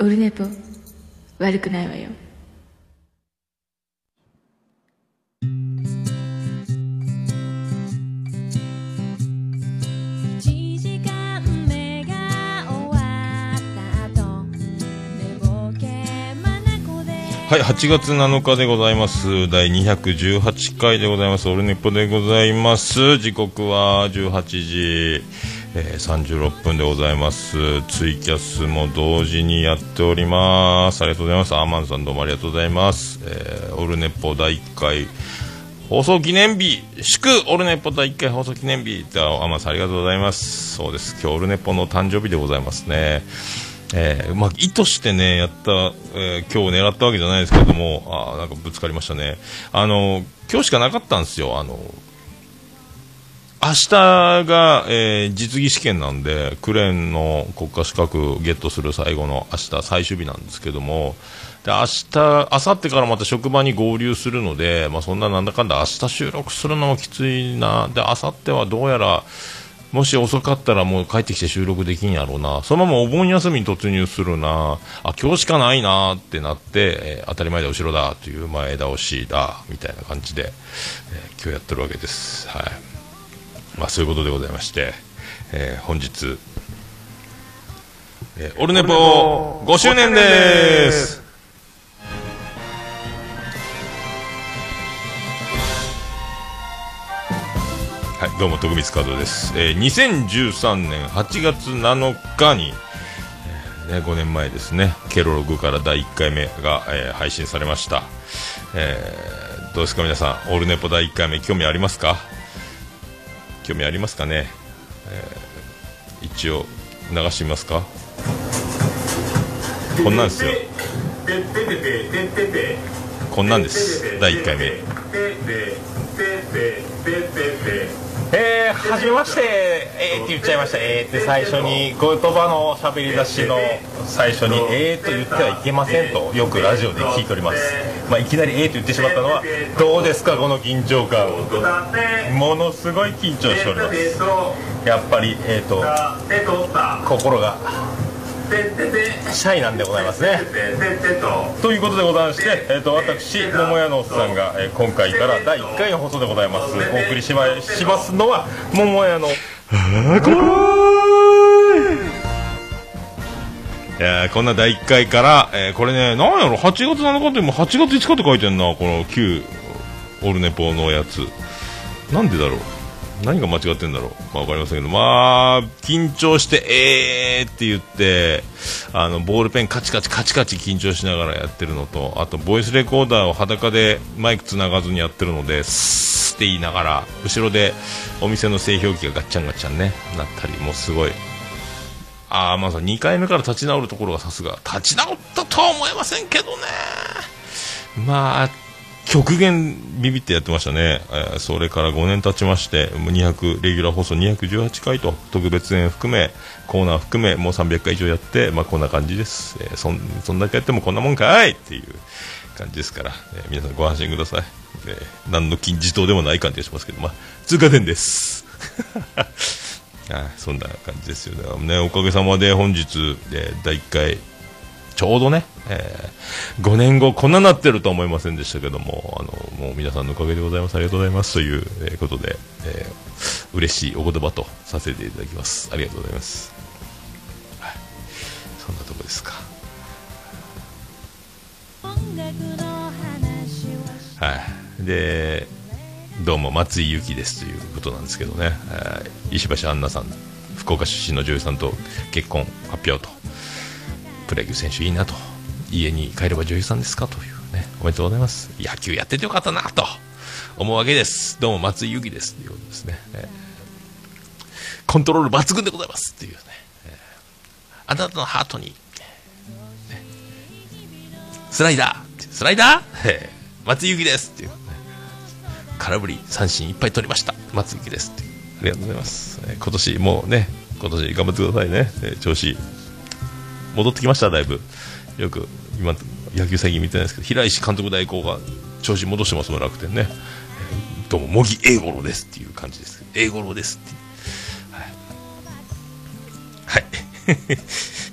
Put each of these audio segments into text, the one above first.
オルネポ悪くないわよ1時間目が終わった後寝ぼけ眼ではい、8月7日でございます。第218回でございます。オルネポでございます。時刻は18時、えー36分でございます。ツイキャスも同時にやっております。ありがとうございます。アーマンさんどうもありがとうございます。えーオルネポ第1回放送記念日祝オルネポ第1回放送記念日ってアーマンさんありがとうございます。そうです。今日オルネポの誕生日でございますね。えーまあ、意図してね、やった、えー今日狙ったわけじゃないですけども、あーなんかぶつかりましたね。あの、今日しかなかったんですよ。あの、明日が、えー実技試験なんで、クレーンの国家資格ゲットする最後の明日最終日なんですけども、で、明日、明後日からまた職場に合流するので、まあ、そんななんだかんだ明日収録するのもきついな。で、明後日はどうやら、もし遅かったらもう帰ってきて収録できんやろうな。そのままお盆休みに突入するな。あ、今日しかないなってなって、えー当たり前だ後ろだという前倒しだ、みたいな感じで、えー今日やってるわけです。はい。まあそういうことでございまして、えー本日、えーオルネポ5周年ですはい、どうも徳光和夫です、えー2013年8月7日に、えーね、5年前ですねケロログから第1回目が、えー配信されました、えーどうですか皆さんオールネポ第1回目興味ありますか？興味ありますかね、えー一応流してみますか？こんなんですよ。こんなんです。第1回目。えー、はじめまして、えーって言っちゃいました、えーって最初に、言葉の喋り出しの最初に、えーと言ってはいけませんと、よくラジオで聞いております。まあ、いきなりえーと言ってしまったのは、どうですか、この緊張感。ものすごい緊張しております。やっぱり、えーと、心が、シャイなんでございますね。ということでございまして、えー、と私桃屋のおっさんが、えー今回から第1回の放送でございますお送りしましますのは桃屋のいやーえこんな第1回から、えーこれね、なんやろ、8月7日っても8月5日って書いてんな、この旧オルネポのやつ。なんでだろう？何が間違ってんだろう？まあわかりませんけど、まあ、緊張して、えーって言って、あの、ボールペンカチカチカチカチ緊張しながらやってるのと、あと、ボイスレコーダーを裸でマイク繋がずにやってるので、スーって言いながら、後ろでお店の製氷機がガッチャンガッチャンね、なったり、もうすごい、ああ、まあ、2回目から立ち直るところがさすが、立ち直ったとは思えませんけどね。まあ、極限ビビってやってましたね。えーそれから5年経ちまして、もう200、レギュラー放送218回と、特別演含め、コーナー含め、もう300回以上やって、まあこんな感じです。えーそん、そんだけやってもこんなもんかいっていう感じですから、えー皆さんご安心ください。えー何の金字塔でもない感じがしますけど、まあ、通過点です。あそんな感じですよね。ねおかげさまで本日、えー第1回、ちょうどね、え5年後こんななってるとは思いませんでしたけども、あの、もう皆さんのおかげでございます。ありがとうございます。という、えーことで、えー嬉しいお言葉とさせていただきます。ありがとうございます。はい。そんなとこですか。はい。で、どうも松井裕樹ですということなんですけどね、えー石橋杏奈さん、福岡出身の女優さんと結婚発表と、プロ野球選手いいなと、家に帰れば女優さんですかというね、おめでとうございます。野球やっててよかったなと思うわけです。どうも松井裕樹ですということですね。えーコントロール抜群でございますっていうね、えーあなたのハートに、ねスライダー、スライダー、えー松井裕樹ですっていう、空振り三振いっぱい取りました。松井です。ってありがとうございます、えー今年もうね今年頑張ってくださいね、えー調子戻ってきましただいぶ。よく今野球最近見てないですけど平石監督代行が調子戻してますもん楽天ね、えーどうも茂木英五郎ですっていう感じです。英五郎ですって。はい、はい、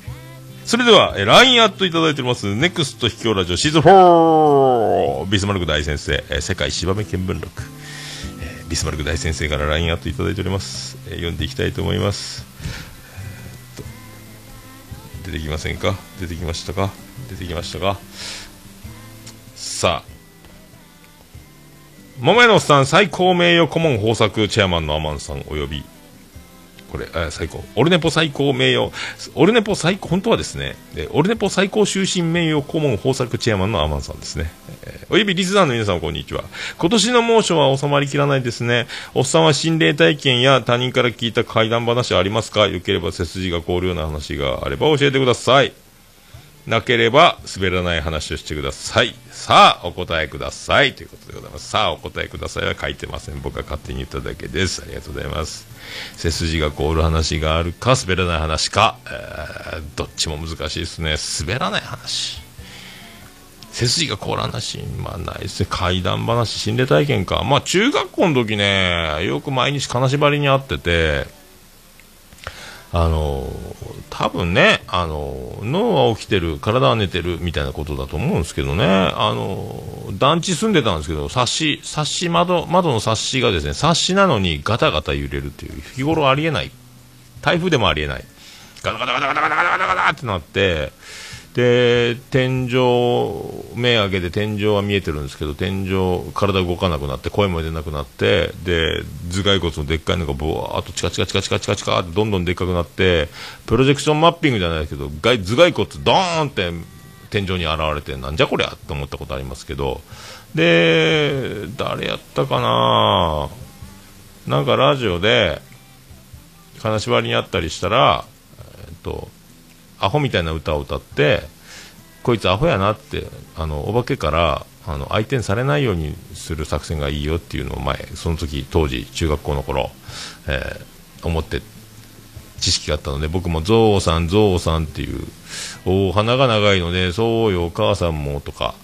それでは、えー LINE アットいただいております、ネクスト秘境ラジオシーズン4、ビスマルク大先生、えー世界芝目見聞録、えービスマルク大先生から LINE アットいただいております。えー読んでいきたいと思います。出てきませんか？出てきましたか？出てきましたか？さあ、桃屋のおっさん最高名誉顧問豊作チェアマンのアマンさんおよび。これ、あ最高。オルネポ最高名誉、オルネポ最高、本当はですね、えオルネポ最高終身名誉顧問豊作チェアマンのアマンさんですね。えーおよびリスナーの皆さんこんにちは。今年の猛暑は収まりきらないですね。おっさんは心霊体験や他人から聞いた怪談話ありますか？よければ背筋が凍るような話があれば教えてください。なければ滑らない話をしてください。さあ、お答えください。ということでございます。さあ、お答えくださいは書いてません。僕が勝手に言っただけです。ありがとうございます。背筋が凍る話があるか、滑らない話か、えーどっちも難しいですね。滑らない話。背筋が凍らん話、まあないですね。怪談話、心霊体験か。まあ中学校の時ね、よく毎日金縛りに会ってて、あの多分ねあの脳は起きてる体は寝てるみたいなことだと思うんですけどね。あの団地住んでたんですけど冊子冊子窓窓の冊子がですね冊子なのにガタガタ揺れるっていう日頃ありえない。台風でもありえない。ガタガタガタガタガタガタガタってなってで、天井、目開けて天井は見えてるんですけど、天井、体動かなくなって、声も出なくなって、で、頭蓋骨のでっかいのがぼわーっとチカチカチカチカチカチカってどんどんでっかくなって、プロジェクションマッピングじゃないですけど、頭蓋骨ドーンって天井に現れて、なんじゃこりゃって思ったことありますけど、で、誰やったかな？なんかラジオで、金縛りにあったりしたら、えっと、アホみたいな歌を歌ってこいつアホやなってあのお化けからあの相手にされないようにする作戦がいいよっていうのを前その時当時中学校の頃、えー思って知識があったので僕もゾウさんゾウさんっていうお鼻が長いのでそうよお母さんもとか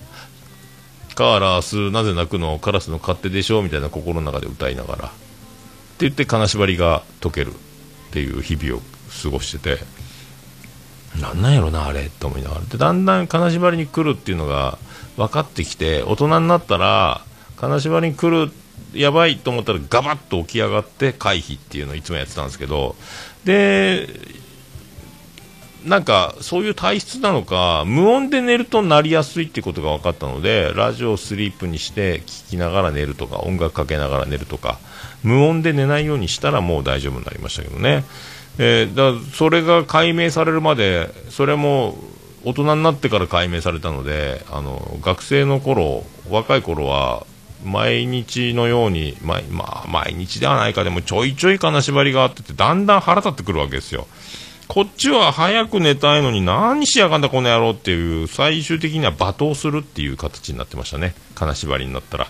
カーラスなぜ泣くの？カラスの勝手でしょ？みたいな心の中で歌いながら。って言って金縛りが解けるっていう日々を過ごしててなんなんやろなあれと思いながら。でだんだん金縛りに来るっていうのが分かってきて大人になったら金縛りに来るやばいと思ったらガバッと起き上がって回避っていうのをいつもやってたんですけど。でなんかそういう体質なのか無音で寝るとなりやすいってことが分かったのでラジオをスリープにして聞きながら寝るとか音楽かけながら寝るとか無音で寝ないようにしたらもう大丈夫になりましたけどね、えーだそれが解明されるまでそれも大人になってから解明されたのであの学生の頃若い頃は毎日のように、毎まあ、毎日ではないかでもちょいちょい金縛りがあっててだんだん腹立ってくるわけですよ。こっちは早く寝たいのに何しやがんだこの野郎っていう最終的には罵倒するっていう形になってましたね。金縛りになったら。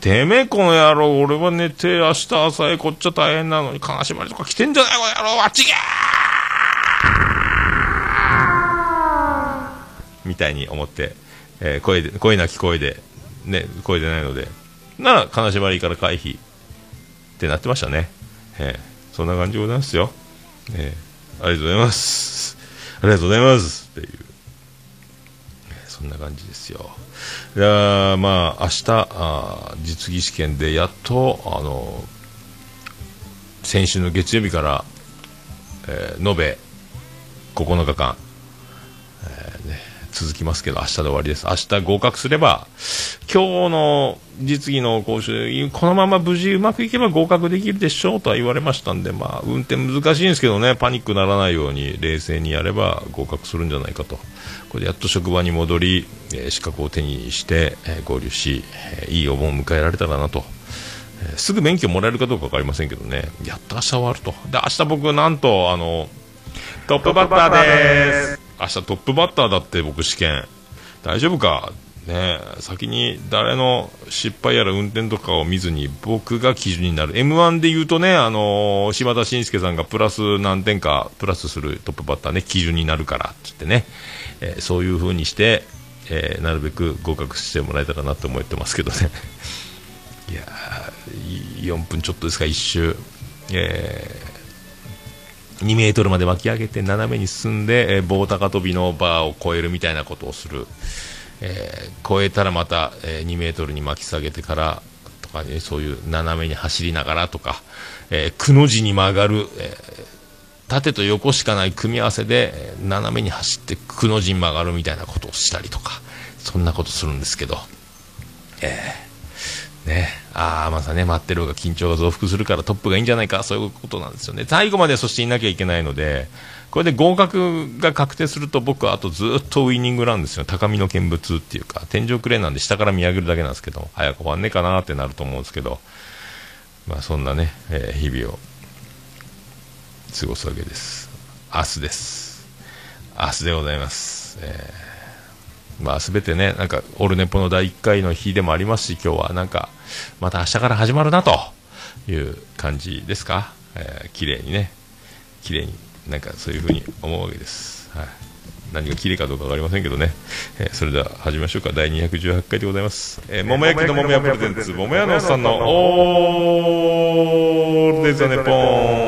てめえこの野郎俺は寝て明日朝へこっちは大変なのに金縛りとか来てんじゃないこの野郎あっちげーみたいに思って、えー声で声なき声でね声でないのでなら金縛りから回避ってなってましたね、えーそんな感じでございますよ、えーありがとうございます。ありがとうございます。っていう。そんな感じですよ。いやまあ、明日、あ実技試験でやっと、あの、先週の月曜日から、えー延べ9日間、続きますけど、明日で終わりです。明日合格すれば、今日の実技の講習、このまま無事うまくいけば合格できるでしょうとは言われましたんで、まあ、運転難しいんですけどね、パニックならないように冷静にやれば合格するんじゃないかと。これでやっと職場に戻り、えー資格を手にして、えー合流し、えーいいお盆を迎えられたらなと。えーすぐ免許もらえるかどうか分かりませんけどね、やっと明日終わると。で、明日僕、なんと、あの、トップバッターです。明日トップバッターだって僕試験。大丈夫か？ね先に誰の失敗やら運転とかを見ずに僕が基準になる。M1 で言うとね、あのー柴田伸介さんがプラス何点かプラスするトップバッターね、基準になるからって言ってね、えーそういう風にして、えーなるべく合格してもらえたらなと思ってますけどね。いやー4分ちょっとですか、1周。え2メートルまで巻き上げて斜めに進んで、えー棒高跳びのバーを越えるみたいなことをする、えー越えたらまた、えー2メートルに巻き下げてからとかねそういう斜めに走りながらとか、えーくの字に曲がる、え縦と横しかない組み合わせで、え斜めに走ってくの字に曲がるみたいなことをしたりとかそんなことするんですけど、えーね、ああ、まさね、待ってる方が緊張が増幅するからトップがいいんじゃないか、そういうことなんですよね。最後までそしていなきゃいけないので、これで合格が確定すると僕はあとずっとウイニングなんですよ。高みの見物っていうか、天井クレーンなんで下から見上げるだけなんですけど、早く終わんねえかなってなると思うんですけど、まあそんなね、えー日々を過ごすわけです。明日です。明日でございます。えーまあ、すべてね、なんか、オルネポの第1回の日でもありますし、今日はなんか、また明日から始まるなという感じですか、えー、綺麗にね、綺麗に、なんかそういうふうに思うわけです。はい、何が綺麗かどうかわかりませんけどね、えーそれでは始めましょうか、第218回でございます。えー、桃焼きの桃屋プレゼンツ、桃屋のおっさんのオールザネポー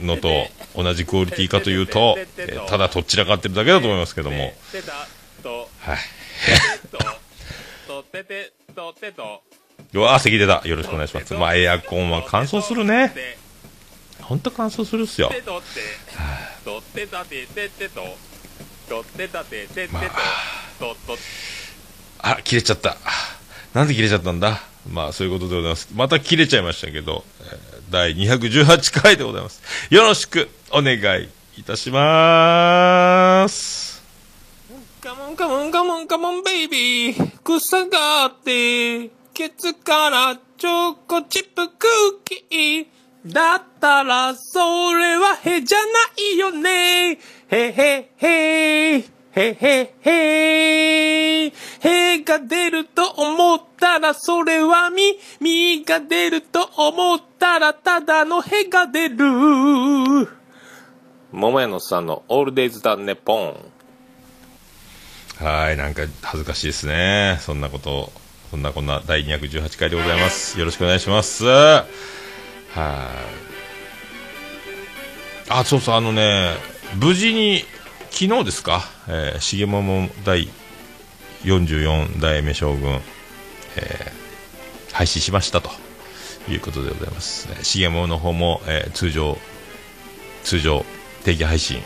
のと同じクオリティかというと、えーただとっちらかってるだけだと思いますけども、はい。うわー、咳出た。よろしくお願いします。まあ、エアコンは乾燥するね。ほんと乾燥するっすよ。てとってとってたてててととってたてててとととあ、切れちゃった。なんで切れちゃったんだ？まあ、そういうことでございます。また切れちゃいましたけど、えー第218回でございます。よろしくお願いいたします。カモンカモンカモンカモンベイビー草があってケツからチョコチップクッキーだったらそれはへじゃないよねへへへへへへへが出ると思ったらそれはみみが出ると思ったらただのへが出る桃屋のさんのオールデイズだねポンはい、なんか恥ずかしいですね。そんなこと、そんなこんな第218回でございます。よろしくお願いします。はい。あ、そうそう、あのね、無事に、昨日ですか、えー、重桃第44代目将軍、えー廃止しましたということでございます。えー重桃の方も、えー通常、通常、定期配信、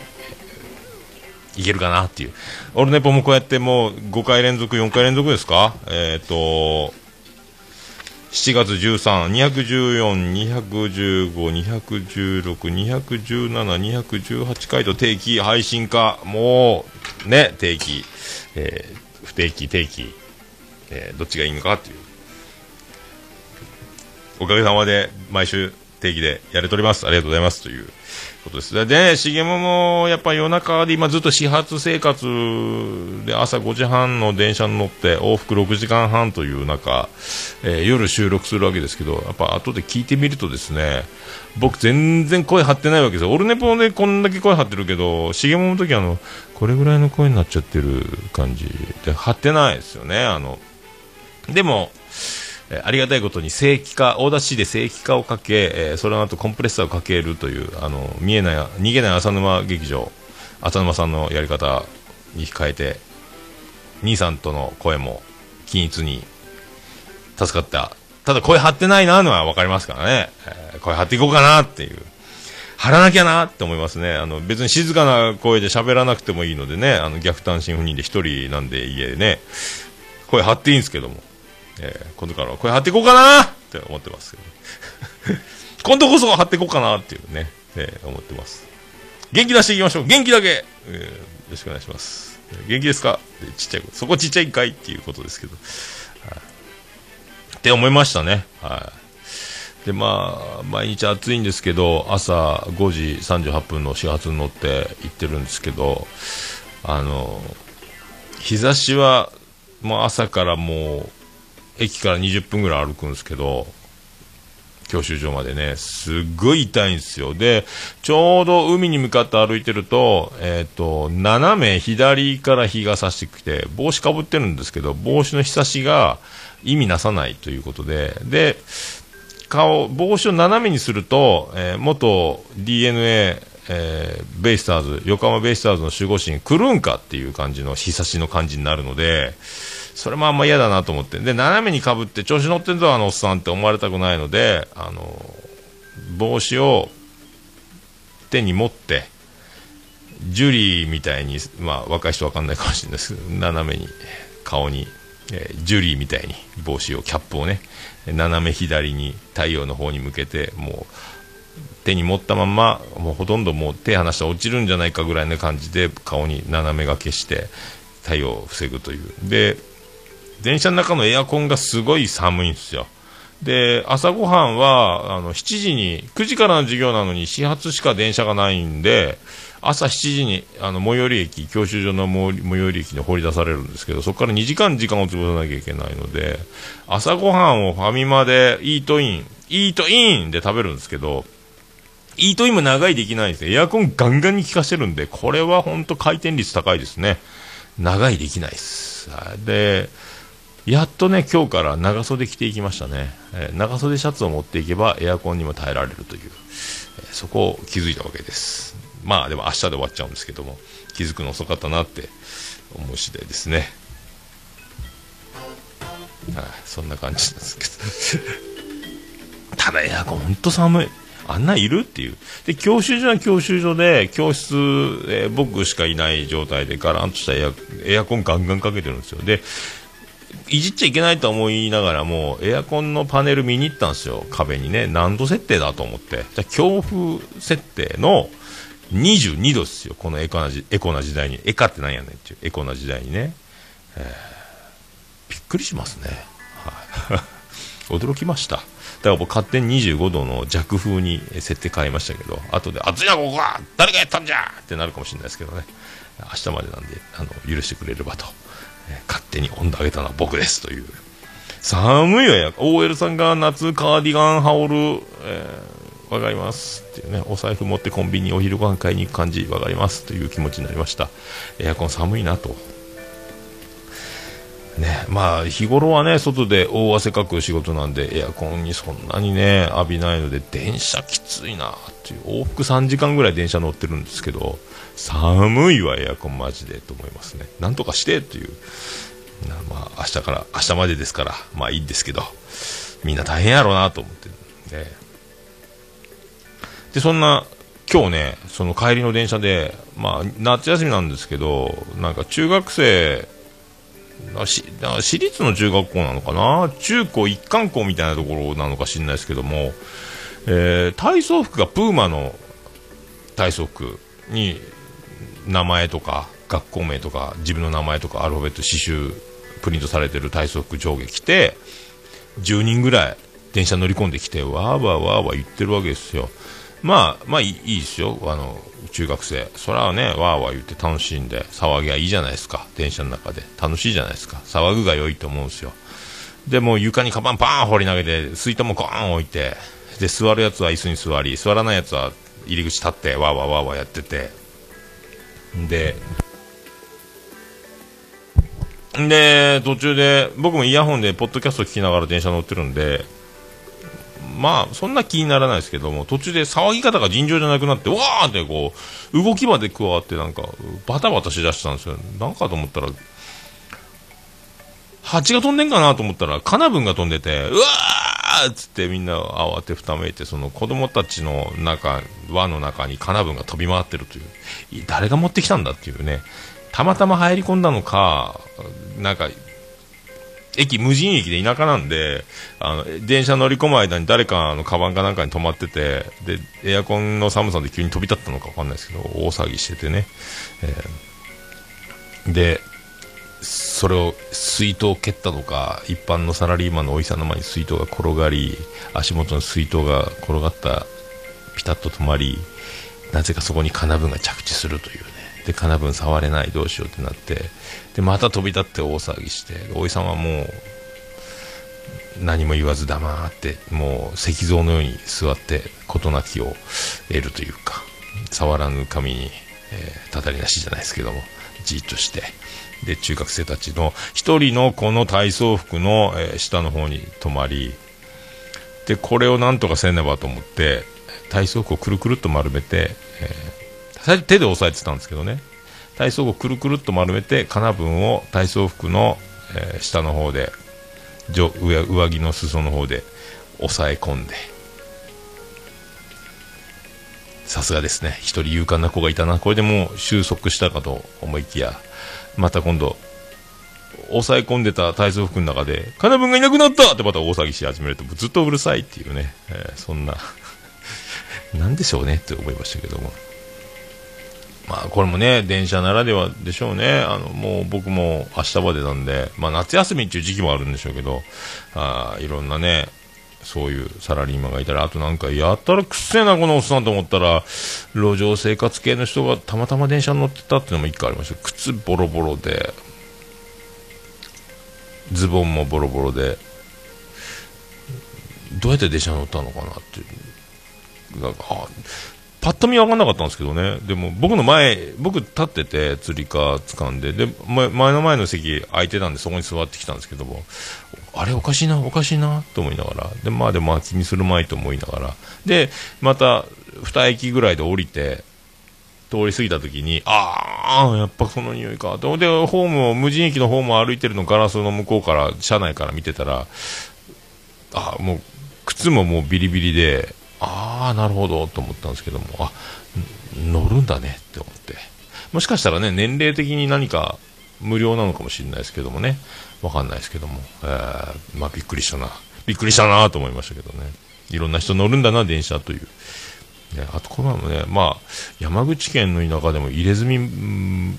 いけるかなっていう。オルネポもこうやってもう5回連続、4回連続ですか？えっ、と、7月13、214、215、216、217、218回と定期配信か、もう、ね、定期、えー不定期、定期、えーどっちがいいのかっていう。おかげさまで毎週定期でやれております。ありがとうございます。ということです。で、ね、重桃もやっぱ夜中で今ずっと始発生活で朝5時半の電車に乗って往復6時間半という中、えー夜収録するわけですけど、やっぱ後で聞いてみるとですね、僕全然声張ってないわけですよ。オルネポでこんだけ声張ってるけど、重桃の時あの、これぐらいの声になっちゃってる感じで張ってないですよね。あの、でも、えありがたいことに正規化、大田市で正規化をかけ、えーその後コンプレッサーをかけるという、あの、見えない、逃げない浅沼劇場、浅沼さんのやり方に変えて、兄さんとの声も均一に助かった。ただ声張ってないなのは分かりますからね。えー声張っていこうかなっていう。張らなきゃなって思いますね。あの、別に静かな声で喋らなくてもいいのでね、あの、逆単身赴任で一人なんで家でね、声張っていいんですけども。えー今度からは声張っていこうかなって思ってますけど 今度こそ張っていこうかなっていうね、えー思ってます。元気出していきましょう。元気だけ、えーよろしくお願いします。元気ですか？ちっちゃいそこちっちゃいんかいっていうことですけど、はい。って思いましたね。はい。でまあ毎日暑いんですけど朝5時38分の始発に乗って行ってるんですけどあの日差しはもう朝からもう駅から20分ぐらい歩くんですけど教習所までねすっごい痛いんですよ。でちょうど海に向かって歩いてると,、えー、と斜め左から日が差してきて帽子かぶってるんですけど帽子の日差しが意味なさないということで。で顔帽子を斜めにすると、えー元 d n a えーベイスターズ横浜ベイスターズの守護神クルーンかっていう感じの日差しの感じになるのでそれもあんま嫌だなと思って。で斜めにかぶって調子乗ってんぞあのおっさんって思われたくないのであの帽子を手に持ってジュリーみたいに、まあ、若い人わかんないかもしれないですけど斜めに顔に、えージュリーみたいに帽子をキャップをね斜め左に太陽の方に向けてもう手に持ったままもうほとんどもう手離したら落ちるんじゃないかぐらいな感じで顔に斜めがけして太陽を防ぐという。で電車の中のエアコンがすごい寒いんですよ。で朝ごはんはあの7時に9時からの授業なのに始発しか電車がないんで朝7時にあの最寄り駅教習所の最寄り駅に放り出されるんですけどそこから2時間時間を潰さなきゃいけないので朝ごはんをファミマでイートインイートインで食べるんですけどイートインも長いできないんですねエアコンガンガンに効かしてるんでこれは本当回転率高いですね。長いできないです。でやっとね今日から長袖着ていきましたね、えー長袖シャツを持っていけばエアコンにも耐えられるという、えーそこを気づいたわけです。まあでも明日で終わっちゃうんですけども気づくの遅かったなって思う次第ですね。はいそんな感じなんですけど。ただエアコン本当寒い。あんないるっていう。で教習所は教習所で教室、えー僕しかいない状態でガランとしたエアエアコンガンガンかけてるんですよ。でいじっちゃいけないと思いながらもエアコンのパネル見に行ったんですよ。壁にね。何度設定だと思って。じゃ強風設定の22度ですよ。このエコなエコな時代に。エカってなんやねんっていう。エコな時代にね、えーびっくりしますね、はい、驚きました。だから僕勝手に25度の弱風に設定変えましたけど後で暑いなここは。誰がやったんじゃ！ってなるかもしれないですけどね。明日までなんであの許してくれればと、勝手に温度上げたのは僕ですという。寒いわよ OL さんが夏カーディガン羽織る、えーわかりますっていうね。お財布持ってコンビニお昼ご飯買いに行く感じわかりますという気持ちになりました。エアコン寒いなと。ね、まあ日頃はね外で大汗かく仕事なんでエアコンにそんなにね浴びないので電車きついなっていう。往復3時間ぐらい電車乗ってるんですけど寒いわエアコンマジでと思いますね。なんとかしてっていう。まあ明日から明日までですからまあいいんですけど。みんな大変やろうなと思って。ねでそんな今日ねその帰りの電車でまあ夏休みなんですけどなんか中学生し私立の中学校なのかな？中高一貫校みたいなところなのか知らないですけども、えー体操服がプーマの体操服に名前とか学校名とか自分の名前とかアルファベット刺繍プリントされてる体操服上下着て10人ぐらい電車乗り込んできてわーわーわーわー言ってるわけですよ。まあまあいいですよ。あの中学生。それはねわーわー言って楽しんで騒ぎはいいじゃないですか。電車の中で。楽しいじゃないですか。騒ぐが良いと思うんですよ。でもう床にカバンパーン放り投げて水筒もゴーン置いてで座るやつは椅子に座り座らないやつは入り口立ってわーわーわーわーやっててで。で途中で僕もイヤホンでポッドキャスト聞きながら電車乗ってるんでまあそんな気にならないですけども途中で騒ぎ方が尋常じゃなくなってわーってこう動きまで加わってなんかバタバタしだしたんですよ。なんかと思ったら蜂が飛んでんかなと思ったらカナブンが飛んでてうわーっつってみんな慌てふためいてその子供たちの中輪の中にカナブンが飛び回ってるという。誰が持ってきたんだっていうね。たまたま入り込んだのかなんか駅無人駅で田舎なんであの電車乗り込む間に誰かのカバンかなんかに止まっててでエアコンの寒さで急に飛び立ったのか分かんないですけど大騒ぎしててね、えー。でそれを水筒を蹴ったのか一般のサラリーマンのおじさんの前に水筒が転がり足元の水筒が転がったピタッと止まりなぜかそこに金分が着地するというね。で金分触れないどうしようってなってでまた飛び立って大騒ぎしておじさんはもう何も言わず黙ってもう石像のように座って事なきを得るというか触らぬ神に、えーたたりなしじゃないですけども。じっとしてで中学生たちの一人のこの体操服の、えー下の方に止まりでこれをなんとかせねばと思って体操服をくるくるっと丸めて、えー最初手で押さえてたんですけどね。体操服をくるくるっと丸めて金分を体操服の、えー下の方で上上着の裾の方で押さえ込んでさすがですね。一人勇敢な子がいたな。これでもう収束したかと思いきや。また今度押さえ込んでた体操服の中で金分がいなくなった！ってまた大騒ぎし始めるとずっとうるさいっていうね、えーそんな。なんでしょうね？って思いましたけども。まあこれもね電車ならではでしょうね。あのもう僕も明日までなんで、まあ、夏休みっていう時期もあるんでしょうけどあいろんなねそういうサラリーマンがいたらあとなんかやったらくっせえなこのおっさんと思ったら路上生活系の人がたまたま電車に乗ってたっていうのも1個ありました靴ボロボロでズボンもボロボロでどうやって電車に乗ったのかなってなんかあパッと見分かんなかったんですけどね。でも僕の前僕立っててつり革掴んで。で前の前の席空いてたんでそこに座ってきたんですけども。あれおかしいなおかしいなと思いながら。でまあでも気にするまいと思いながら。でまた2駅ぐらいで降りて通り過ぎた時に、ああ、やっぱその匂いか。で、でホームを、無人駅のホームを歩いてるのガラスの向こうから、車内から見てたら、あもう、靴ももうビリビリで、ああ、なるほど、と思ったんですけども、あ、乗るんだねって思って。もしかしたらね、年齢的に何か無料なのかもしれないですけどもね、わかんないですけども、えーまあびっくりしたな。びっくりしたなと思いましたけどね。いろんな人乗るんだな、電車という。あとこの前もね、まあ、山口県の田舎でも入れ墨、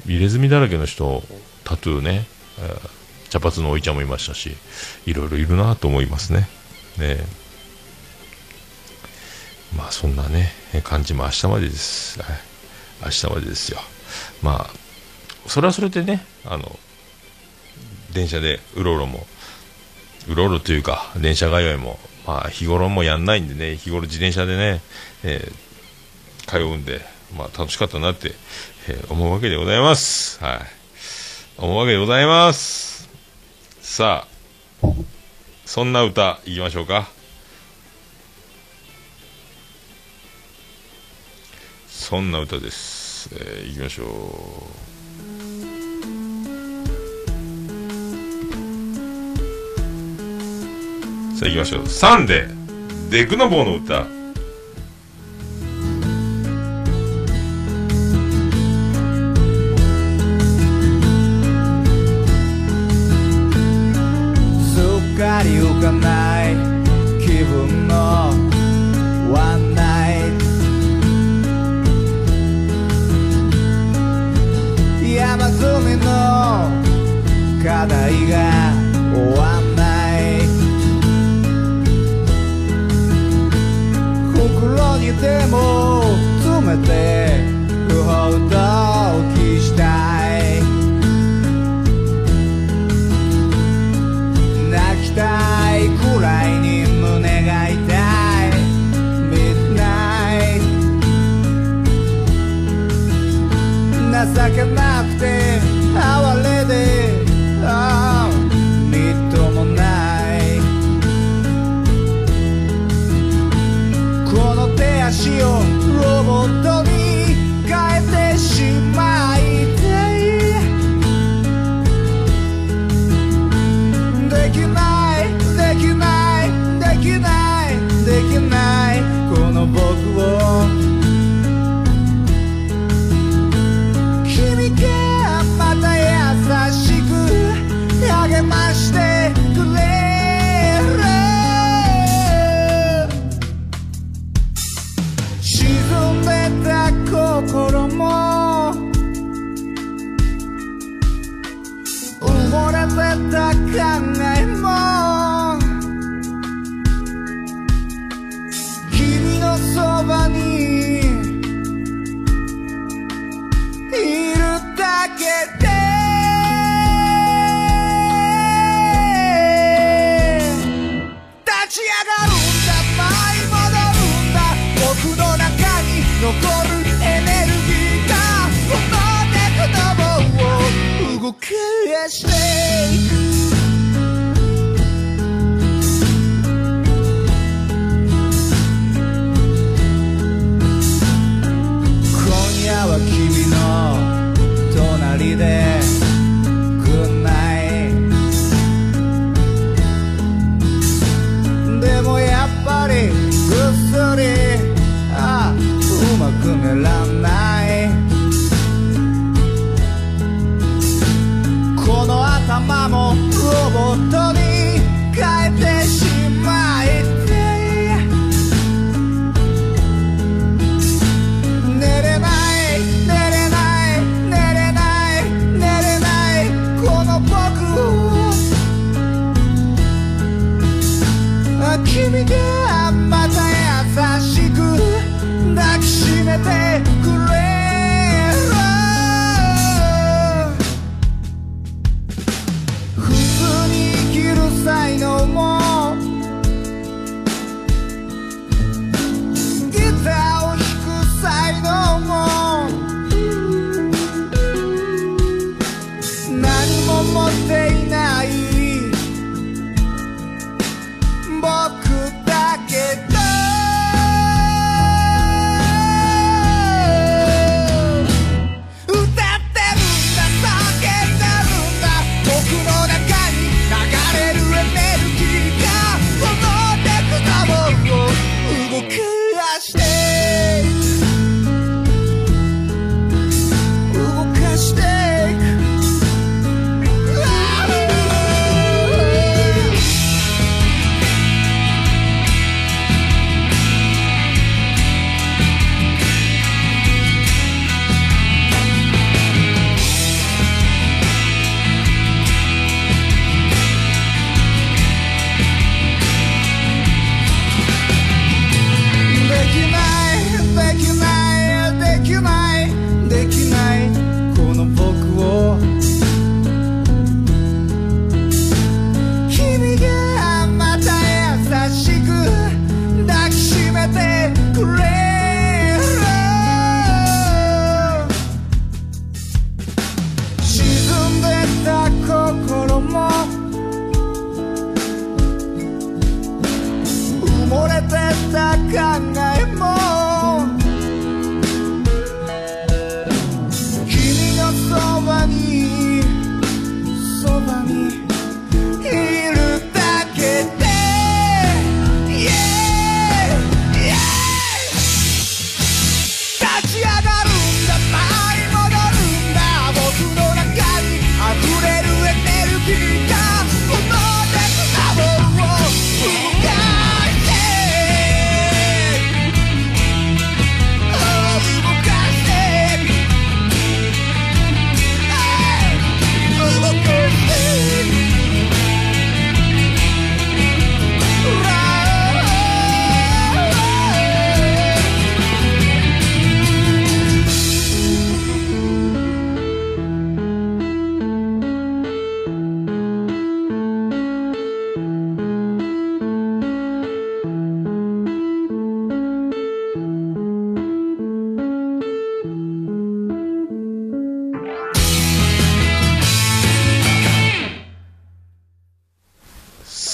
入れ墨だらけの人、タトゥーね、えー茶髪のおいちゃんもいましたし、いろいろいるなと思いますね。ねまあそんなね、感じも明日までです。はい明日までですよ。まあ、それはそれでね、あの、電車でうろうろも、うろうろというか、電車通いも、まあ日頃もやんないんでね、日頃自転車でね、えー通うんで、まあ楽しかったなって、えー思うわけでございます。はい。思うわけでございます。さあ、そんな歌いきましょうか。そんな歌です。えー、いきましょう。さあ行きましょう。サンデー、デクノボーの歌。袋にでも詰めて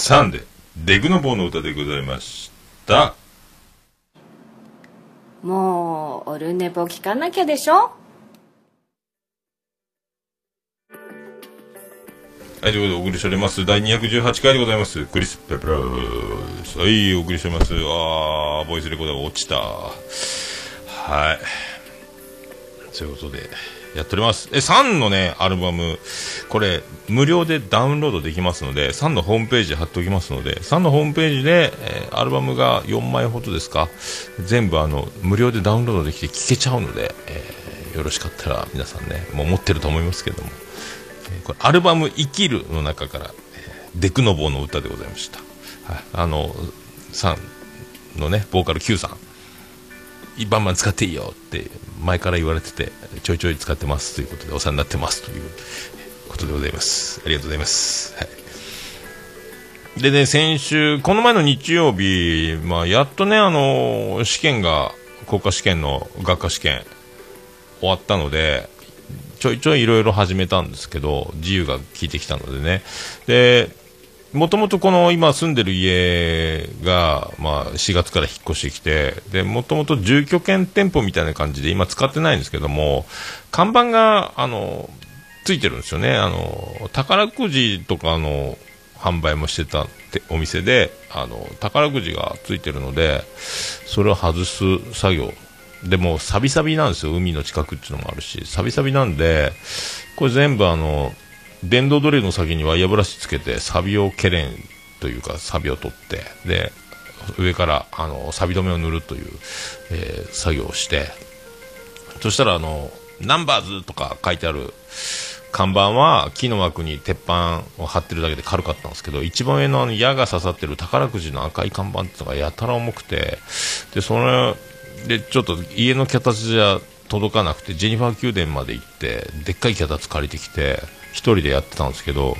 サン、デー、デグノボーの歌でございました。もう、オルネポ聞かなきゃでしょ？はい、ということでお送りしております。第218回でございます。クリス・ペプラー。はい、お送りします。あー、ボイスレコーダー落ちた。はい。ということで。やっております。え、サンのね、アルバム、これ、無料でダウンロードできますので、サンのホームページ貼っておきますので、サンのホームページで、えアルバムが4枚ほどですか、全部あの、無料でダウンロードできて聴けちゃうので、えーよろしかったら皆さんね、もう持ってると思いますけども、えこれアルバム「生きる」の中から、えデクノボーの歌でございました、はい、あのさんのねボーカル Q さん。バンバン使っていいよって前から言われててちょいちょい使ってますということでお世話になってますということでございます。ありがとうございます、はい、でね、先週、この前の日曜日、まあ、やっとね、あの、試験が、国家試験の学科試験、終わったので、ちょいちょいいろいろ始めたんですけど、自由が効いてきたのでね。で、もともとこの今住んでる家が、まあ、4月から引っ越してきて、で、もともと住居兼店舗みたいな感じで今使ってないんですけども、看板が、あの、ついてるんですよね。あの、宝くじとかの販売もしてたってお店で、あの、宝くじがついてるので、それを外す作業。でも、サビサビなんですよ。海の近くっていうのもあるし、サビサビなんで、これ全部あの、電動ドリルの先にワイヤーブラシつけて、サビをけれんというか、サビを取って、で、上から、あの、サビ止めを塗るという、えー作業をして、そしたら、あの、ナンバーズとか書いてある看板は木の枠に鉄板を張ってるだけで軽かったんですけど、一番上のあの矢が刺さってる宝くじの赤い看板ってのがやたら重くて、で、それで、ちょっと家の脚立じゃ届かなくて、ジェニファー宮殿まで行って、でっかい脚立借りてきて、一人でやってたんですけど、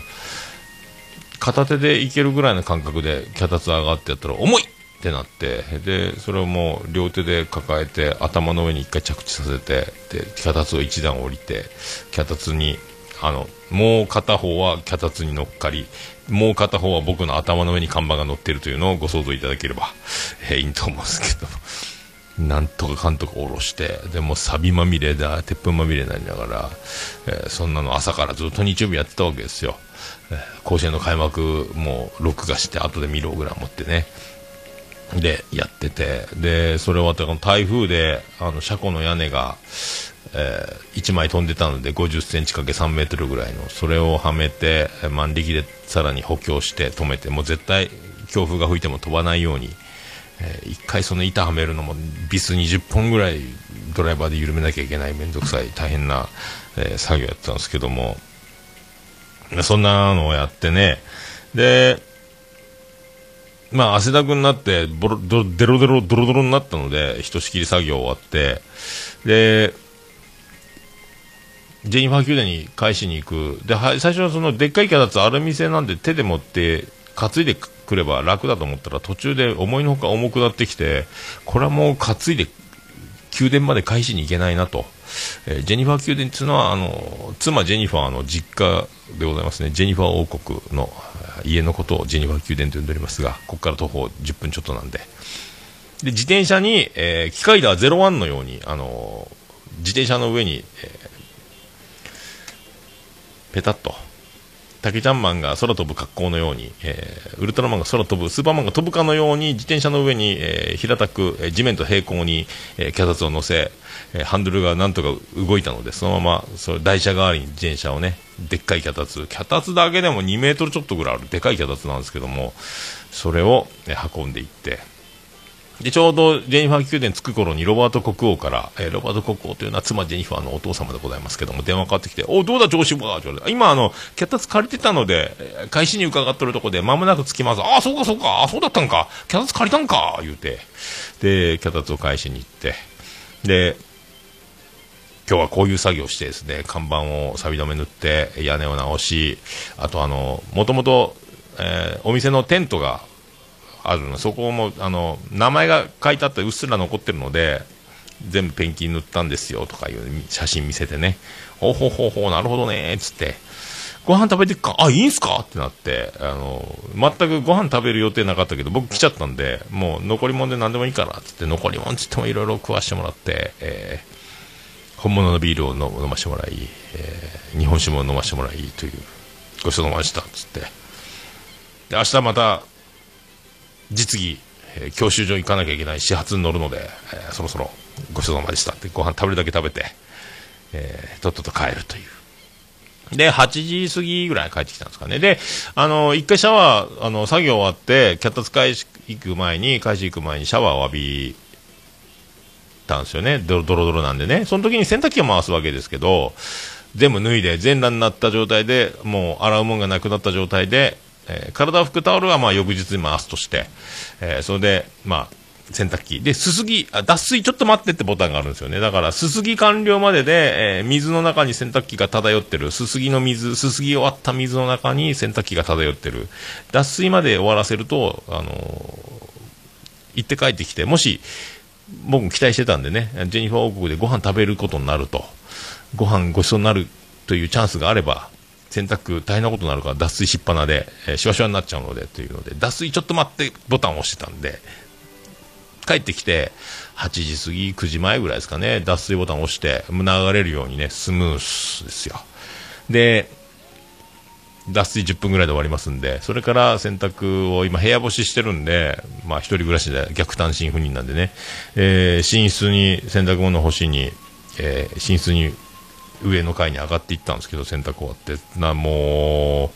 片手でいけるぐらいの感覚で脚立上がってやったら、重いってなって、で、それをもう両手で抱えて、頭の上に一回着地させて、で、脚立を一段降りて、脚立に、あの、もう片方は脚立に乗っかり、もう片方は僕の頭の上に看板が乗っているというのをご想像いただければ、えーいいと思うんですけど。なんとかかんとか下ろして、でもサビまみれだ、鉄粉まみれになりながら、えーそんなの朝からずっと日曜日やってたわけですよ。えー甲子園の開幕もう録画して、後で見ろぐらい持ってね。で、やってて、で、それ終わって、この台風で、あの、車庫の屋根が、え1枚飛んでたので、50センチかけ3メートルぐらいの、それをはめて、万力でさらに補強して止めて、もう絶対、強風が吹いても飛ばないように、えー一回その板はめるのもビス20本ぐらいドライバーで緩めなきゃいけないめんどくさい大変な、えー作業やってたんですけども。そんなのをやってね。でまあ汗だくになってボロドデロデロドロドロになったのでひとしきり作業終わって。でジェニファー宮殿に返しに行く。で最初はそのでっかい脚立アルミ製なんで手で持って担いでくれば楽だと思ったら途中で思いのほか重くなってきてこれはもう担いで宮殿まで返しに行けないなと、えージェニファー宮殿っていうのはあの妻ジェニファーの実家でございますね。ジェニファー王国の家のことをジェニファー宮殿と呼んでおりますがここから徒歩10分ちょっとなんで。で自転車に、えー機械ダー01のようにあの自転車の上に、えーペタッとタケちゃんマンが空飛ぶ格好のように、えーウルトラマンが空飛ぶ、スーパーマンが飛ぶかのように自転車の上に、えー平たく、えー地面と平行に、えー脚立を乗せ、えーハンドルがなんとか動いたので、そのままそれ台車代わりに自転車をね、でっかい脚立、脚立だけでも2メートルちょっとぐらいあるでかい脚立なんですけども、それを、えー運んでいって、で、ちょうどジェニファー宮殿着く頃にロバート国王から、えーロバート国王というのは妻ジェニファーのお父様でございますけども、電話かかってきて、おどうだ調子はって言われて今、あの、脚立借りてたので、返しに伺ってるとこで、間もなく着きます。ああ、そうかそうか、あそうだったんか、脚立借りたんか、言うて、で、脚立を返しに行って、で、今日はこういう作業をしてですね、看板を錆止め塗って、屋根を直し、あとあの、もともと、えーお店のテントがあるの。そこもあの名前が書いてあってうっすら残ってるので全部ペンキ塗ったんですよとかいう写真見せてね。ほうほうほほなるほどねっつって。ご飯食べてっか？あいいんすか？ってなってあの全くご飯食べる予定なかったけど僕来ちゃったんでもう残り物で何でもいいからっつって残り物っつってもいろいろ食わしてもらって、えー本物のビールを飲飲ましてもらい、えー日本酒も飲ましてもらいというごちそうさまでしたっつって。で明日また実技、えー教習所行かなきゃいけない始発に乗るので、えーそろそろごちそうさまでしたってご飯食べるだけ食べて、えーとっとと帰るという。で、8時過ぎぐらい帰ってきたんですかね。で、あの、一回シャワー、あの、作業終わって、キャッタ使い行く前に、会社行く前にシャワーを浴びたんですよね。ドロドロドロなんでね。その時に洗濯機を回すわけですけど、全部脱いで全裸になった状態で、もう洗うもんがなくなった状態で、えー体を拭くタオルはまあ翌日に回すとして、えーそれで、まあ、洗濯機。で、すすぎ、あ脱水ちょっと待ってってボタンがあるんですよね。だから、すすぎ完了までで、えー水の中に洗濯機が漂ってる。すすぎの水、すすぎ終わった水の中に洗濯機が漂ってる。脱水まで終わらせると、あのー行って帰ってきて、もし、僕期待してたんでね、ジェニファー王国でご飯食べることになると、ご飯ごちそうになるというチャンスがあれば、洗濯大変なことになるから脱水しっぱなで、えーシワシワになっちゃうのでというので、脱水ちょっと待ってボタンを押してたんで、帰ってきて、8時過ぎ、9時前ぐらいですかね、脱水ボタンを押して、流れるようにね、スムースですよ。で、脱水10分ぐらいで終わりますんで、それから洗濯を今部屋干ししてるんで、まあ一人暮らしで逆単身赴任なんでね、えー寝室に洗濯物干しに、えー寝室に上の階に上がっていったんですけど、洗濯終わって、な、もう、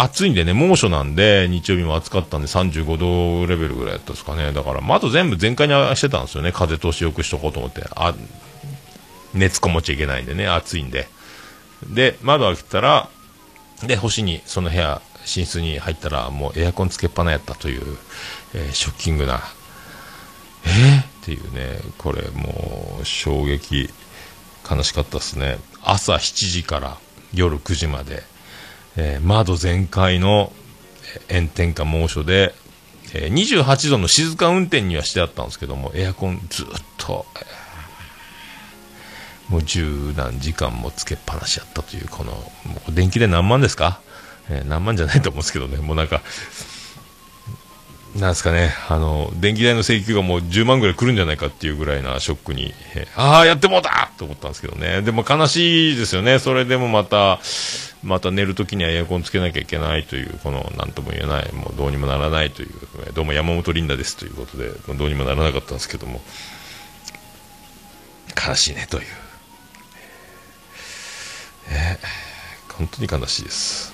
暑いんでね、猛暑なんで、日曜日も暑かったんで35度レベルぐらいだったですかね。だから窓全部全開にしてたんですよね。風通しよくしとこうと思って。あ、熱こもっちゃいけないんでね、暑いんで。で、窓開けたら、で、星に、その部屋、寝室に入ったら、もうエアコンつけっぱなやったという、えーショッキングな、えー、っていうね、これもう、衝撃、悲しかったですね。朝7時から夜9時まで、えー窓全開の炎天下猛暑で、えー28度の静か運転にはしてあったんですけども、エアコンずっと、えーもう十何時間もつけっぱなしやったという、この、もう電気で何万ですか、えー何万じゃないと思うんですけどね、もうなんか、なんですかね、あの、電気代の請求がもう10万ぐらい来るんじゃないかっていうぐらいなショックに、えーああ、やってもうたと思ったんですけどね。でも悲しいですよね。それでもまた、また寝るときにはエアコンつけなきゃいけないという、この、なんとも言えない、もうどうにもならないという、どうも山本リンダですということで、どうにもならなかったんですけども、悲しいねという。えー本当に悲しいです。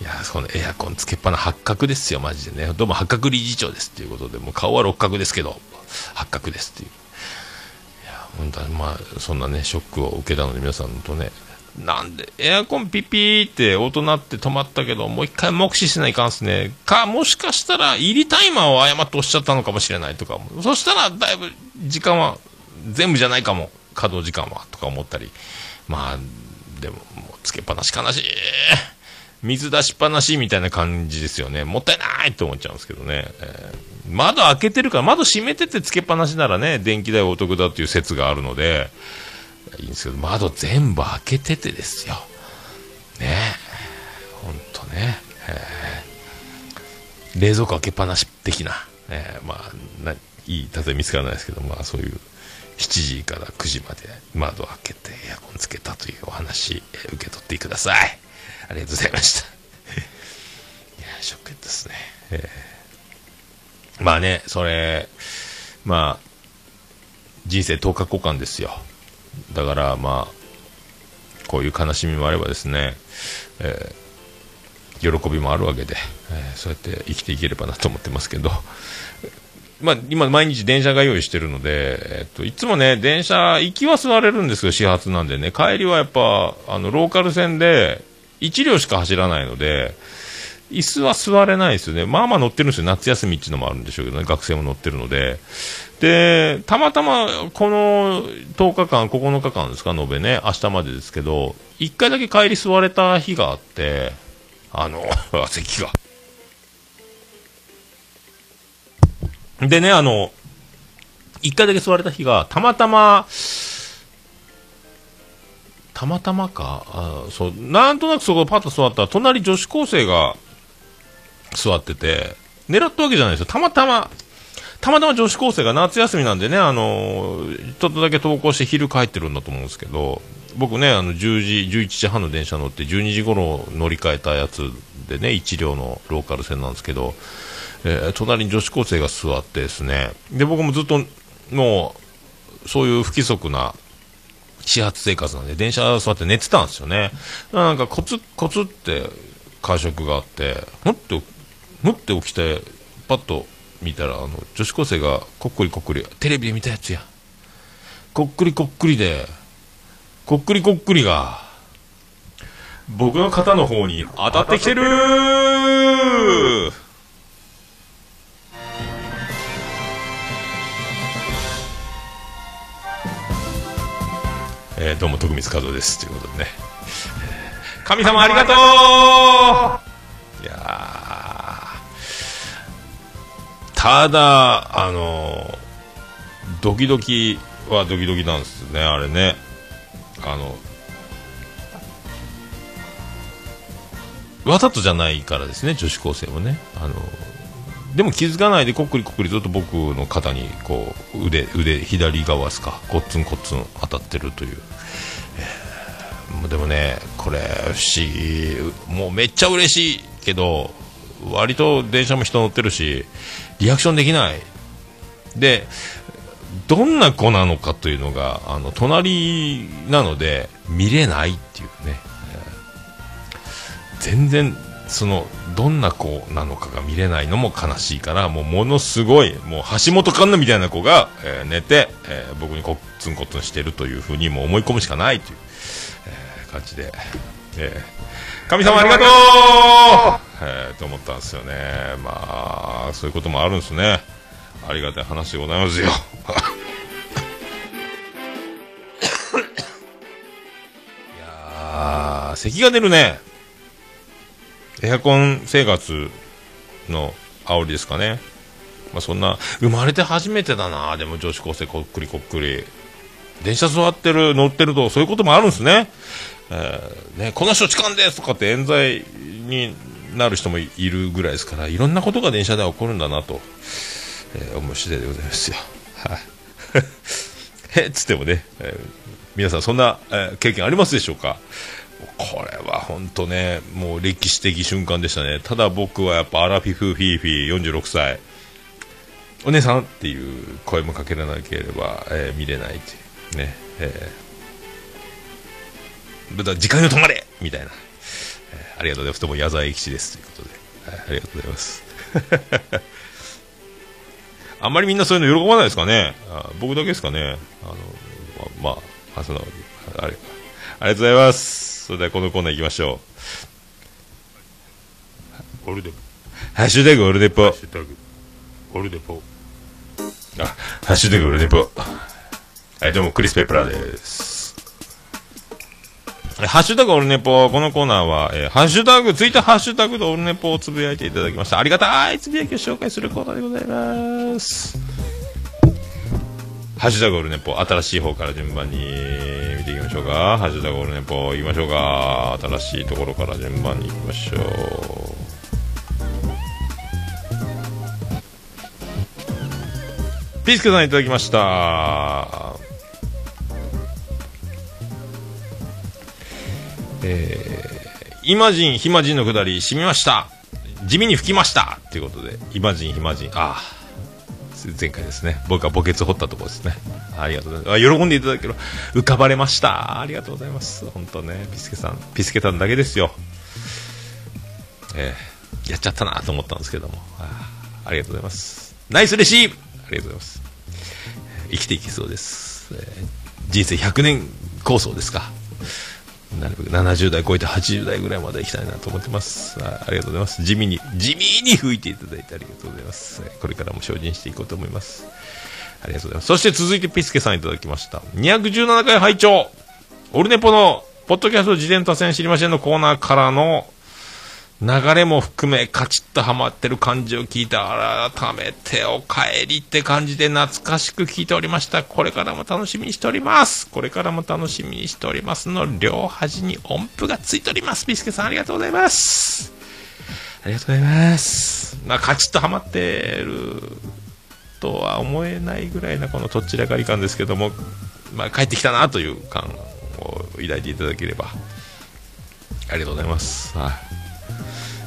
いやそのエアコンつけっぱな八角ですよ、マジでね。どうも八角理事長ですっていうことで、もう顔は六角ですけど、八角ですっていう。いや、本当にまあ、そんなね、ショックを受けたので皆さんとね、なんで、エアコンピピーって音鳴って止まったけど、もう一回目視しないかんすね。か、もしかしたら、入りタイマーを誤って押しちゃったのかもしれないとか。そしたら、だいぶ、時間は、全部じゃないかも。稼働時間は、とか思ったり。まあ、でも、もうつけっぱなし悲しい。水出しっぱなしみたいな感じですよね。もったいないと思っちゃうんですけどね。えー窓開けてるから、窓閉めててつけっぱなしならね、電気代お得だっていう説があるので、いいんですけど、窓全部開けててですよ。ねえ。ほんとね。えー冷蔵庫開けっぱなし的な。えーまあ、ないい例え見つからないですけど、まあそういう7時から9時まで窓開けてエアコンつけたというお話、受け取ってください。ありがとうございました。いや、ショックですね。えーまあね、それ、まあ、人生10日交換ですよ。だからまあ、こういう悲しみもあればですね、えー喜びもあるわけで、えーそうやって生きていければなと思ってますけど、まあ、今毎日電車が用意してるので、えっと、いつもね、電車、行きは座れるんですよ、始発なんでね。帰りはやっぱ、あの、ローカル線で、1両しか走らないので、椅子は座れないですよね。まあまあ乗ってるんですよ。夏休みっていうのもあるんでしょうけどね。学生も乗ってるので。で、たまたま、この10日間、9日間ですか、延べね。明日までですけど、1回だけ帰り座れた日があって、あの、席が。でね、あの、1回だけ座れた日が、たまたま、たまたまか、あそう、なんとなくそこパッと座ったら、隣女子高生が座ってて、狙ったわけじゃないですよ。たまたま、たまたま女子高生が夏休みなんでね、あのちょっとだけ登校して昼帰ってるんだと思うんですけど、僕ね、あの、10時、11時半の電車乗って、12時頃乗り換えたやつでね、1両のローカル線なんですけど、えー隣に女子高生が座ってですね、で、僕もずっと、もう、そういう不規則な始発生活なんで、電車座って寝てたんですよね。なんかコツコツって会食があって、ふって、ふって起きて、パッと見たら、あの、女子高生がこっくりこっくり、テレビで見たやつや。こっくりこっくりで、こっくりこっくりが、僕の肩の方に当たってきてるーどうも徳光和夫です。ということでね。神様ありがとう。いやー。ただあのドキドキはドキドキなんですねあれね。あのわざとじゃないからですね女子高生もね。あのでも気づかないでこっくりこっくりずっと僕の肩にこう腕腕左側ですか。コッツンコッツン当たってるというでもねこれ不思議。もうめっちゃ嬉しいけど割と電車も人乗ってるしリアクションできない。でどんな子なのかというのがあの隣なので見れないっていうね、全然そのどんな子なのかが見れないのも悲しいからもうものすごいもう橋本環奈みたいな子が、えー寝て、えー僕にコッツンコッツンしてるというふうにも思い込むしかないという、感じで、えー神様ありがとう、えーと思ったんですよね。まあそういうこともあるんですね。ありがたい話でございますよ。いやー咳が出るね。エアコン生活の煽りですかね。まあそんな、生まれて初めてだな、でも女子高生こっくりこっくり。電車座ってる、乗ってると、そういうこともあるんですね。えーね、この人痴漢ですとかって冤罪になる人もいるぐらいですから、いろんなことが電車では起こるんだなと、えー思う次第でございますよ。はい。へっつってもね、えー皆さんそんな、えー経験ありますでしょうか？これは本当ね、もう歴史的瞬間でしたね。ただ僕はやっぱアラフィフフィーフィー46歳、お姉さんっていう声もかけられなければ、えー見れないっていうね。えー、だから時間よ止まれみたいな、えーありがとうございます。どうも矢沢永吉です。ということで、はいありがとうございます。あんまりみんなそういうの喜ばないですかね？あ僕だけですかね？あの、ま、まあ、あその、あれ、ありがとうございます。それではこのコーナー行きましょオルデう。ハッシュタグオルネポ。ハッシュタグオルデポあ、ハッシュタグオルネポ。はい、どうも、クリス・ペプラーです。ハッシュタグオルネポ、このコーナーは、えーハッシュタグ、ツイッターハッシュタグでオルネポをつぶやいていただきました。ありがたいつぶやきを紹介するコーナーでございます。ハッシュタグオルネポ、新しい方から順番に見ていきましょうか。ハッシュタグオルネポ、行きましょうか。新しいところから順番に行きましょう。ピースケさんいただきました。えー、イマジン、ヒマジンのくだり、染みました。地味に吹きました。ということで、イマジン、ヒマジン、ああ、前回ですね。僕が墓穴掘ったところですね。ありがとうございます。喜んでいただける。浮かばれました。ありがとうございます。本当ね、ピスケさん、ピスケさんだけですよ。えー、やっちゃったなと思ったんですけども。あありがとうございます。ナイスレシーブありがとうございます。生きていけそうです。えー人生100年構想ですか。なるべく70代超えて80代ぐらいまで行きたいなと思ってます。あありがとうございます。地味に、地味に吹いていただいてありがとうございます。これからも精進していこうと思います。ありがとうございます。そして続いてピスケさんいただきました。217回拝聴オルネポの、ポッドキャスト事前多戦知りませんのコーナーからの、流れも含めカチッとハマってる感じを聞いて改めてお帰りって感じで懐かしく聞いておりました。これからも楽しみにしております。これからも楽しみにしておりますの両端に音符がついております。ビスケさんありがとうございます。ありがとうございます。まあカチッとハマってるとは思えないぐらいなこのどちらかり感ですけどもまあ帰ってきたなという感を抱いていただければ。ありがとうございます。はい。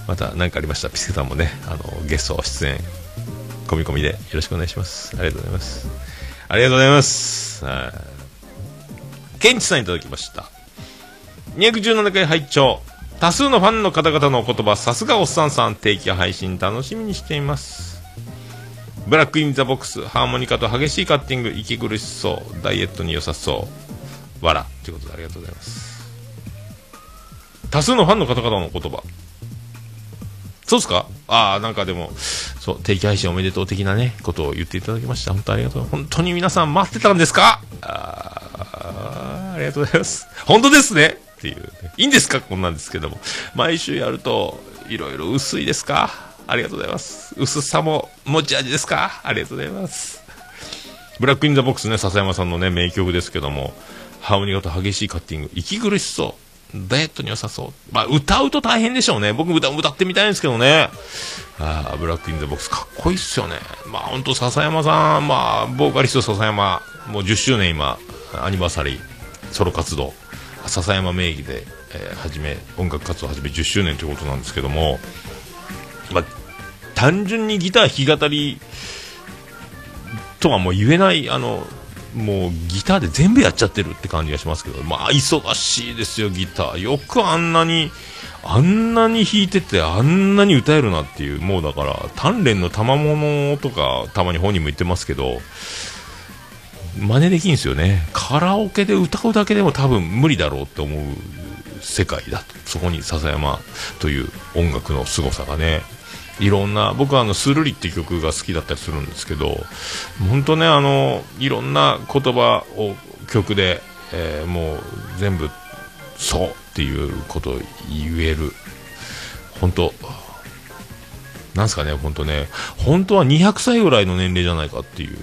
また何かありましたらピスケさんもねあのゲスト出演込み込みでよろしくお願いします。ありがとうございます。ありがとうございます。ケンチさんいただきました。217回拝聴。多数のファンの方々のお言葉さすがおっさんさん。定期配信楽しみにしています。ブラックインザボックスハーモニカと激しいカッティング息苦しそう。ダイエットに良さそう。わらということでありがとうございます。多数のファンの方々の言葉。そうですか？ああ、なんかでも、そう、定期配信おめでとう的なね、ことを言っていただきました。本当ありがとう。本当に皆さん待ってたんですか？ああありがとうございます。本当ですね？っていう、ね。いいんですか？こんなんですけども。毎週やると、いろいろ薄いですか？ありがとうございます。薄さも持ち味ですか？ありがとうございます。ブラックインザボックスね、笹山さんのね、名曲ですけども、ハーモニカと激しいカッティング、息苦しそう。ダイエットに良さそう。まあ、歌うと大変でしょうね。僕歌、歌ってみたいんですけどね。ああ、 Black in the Box、かっこいいっすよね。まあ、本当笹山さん、まあ、ボーカリスト笹山、もう10周年今、アニバーサリー、ソロ活動、笹山名義で、えー始め、音楽活動を始め10周年ということなんですけども、まあ、単純にギター弾き語りとはもう言えない、あの、もうギターで全部やっちゃってるって感じがしますけど、まあ忙しいですよ、ギター。よくあんなに、あんなに弾いてて、あんなに歌えるなっていう、もうだから、鍛錬の賜物とか、たまに本人も言ってますけど、真似できんすよね。カラオケで歌うだけでも多分無理だろうって思う世界だと。そこに笹山という音楽の凄さがね、いろんな、僕はあの、スルリっていう曲が好きだったりするんですけど、本当ね、あの、いろんな言葉を曲で、えーもう全部、そうっていうことを言える。本当なんすかね、本当ね、本当は200歳ぐらいの年齢じゃないかっていう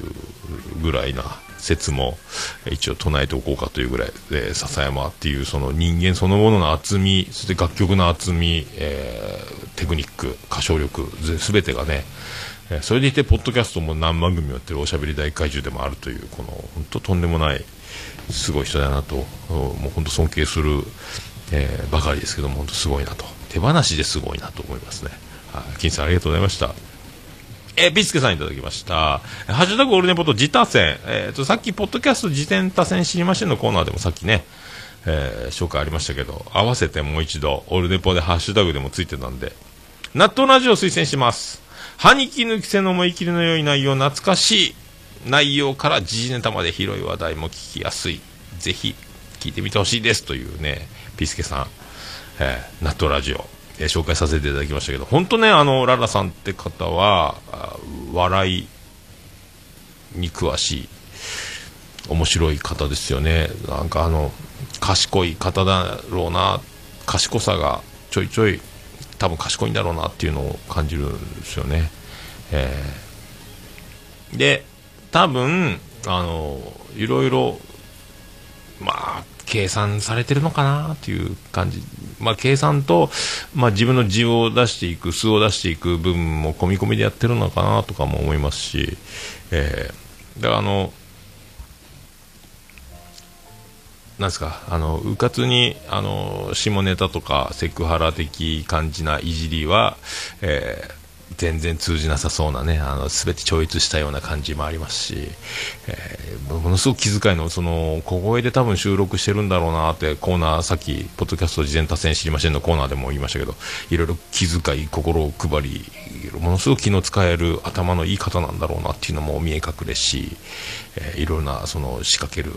ぐらいな説も一応唱えておこうかというぐらいで、笹山っていうその人間そのものの厚み、そして楽曲の厚み、えーテクニック、歌唱力、すべてがね、それでいて、ポッドキャストも何番組もやってるおしゃべり大怪獣でもあるという、この本当とんでもない、すごい人だなと、もう本当尊敬する、えーばかりですけども、本当すごいなと、手放しですごいなと思いますね。金さんありがとうございました。えー、ピスケさんいただきました。ハッシュタグオールネポと自他戦。えーと、さっき、ポッドキャスト自転他戦知りませんのコーナーでもさっきね、えー紹介ありましたけど、合わせてもう一度、オールネポでハッシュタグでもついてたんで、納豆ラジオ推薦します。歯に衣着せの思い切りの良い内容、懐かしい内容から時事ネタまで広い話題も聞きやすい。ぜひ、聞いてみてほしいですというね、ピスケさん、えー納豆ラジオ、えー紹介させていただきましたけど、本当ね、あの、ララさんって方は、笑いに詳しい、面白い方ですよね。なんかあの、賢い方だろうな、賢さがちょいちょい、多分賢いんだろうなっていうのを感じるんですよね。えーで、多分、あの、いろいろ、まあ、計算されてるのかなっていう感じ。まあ、計算と、まあ、自分の字を出していく、数を出していく部分も込み込みでやってるのかなとかも思いますし、えー、だからあの、なんですか、あの、うかつに、あの、下ネタとかセクハラ的感じないじりは、えー全然通じなさそうなね、あの、すべて超越したような感じもありますし、えーものすごく気遣いの、その、小声で多分収録してるんだろうなって、コーナー、さっき、ポッドキャスト事前達成知りませんのコーナーでも言いましたけど、いろいろ気遣い、心を配り、ものすごく気の使える頭のいい方なんだろうなっていうのも見え隠れし、えーいろいろな、その、仕掛ける、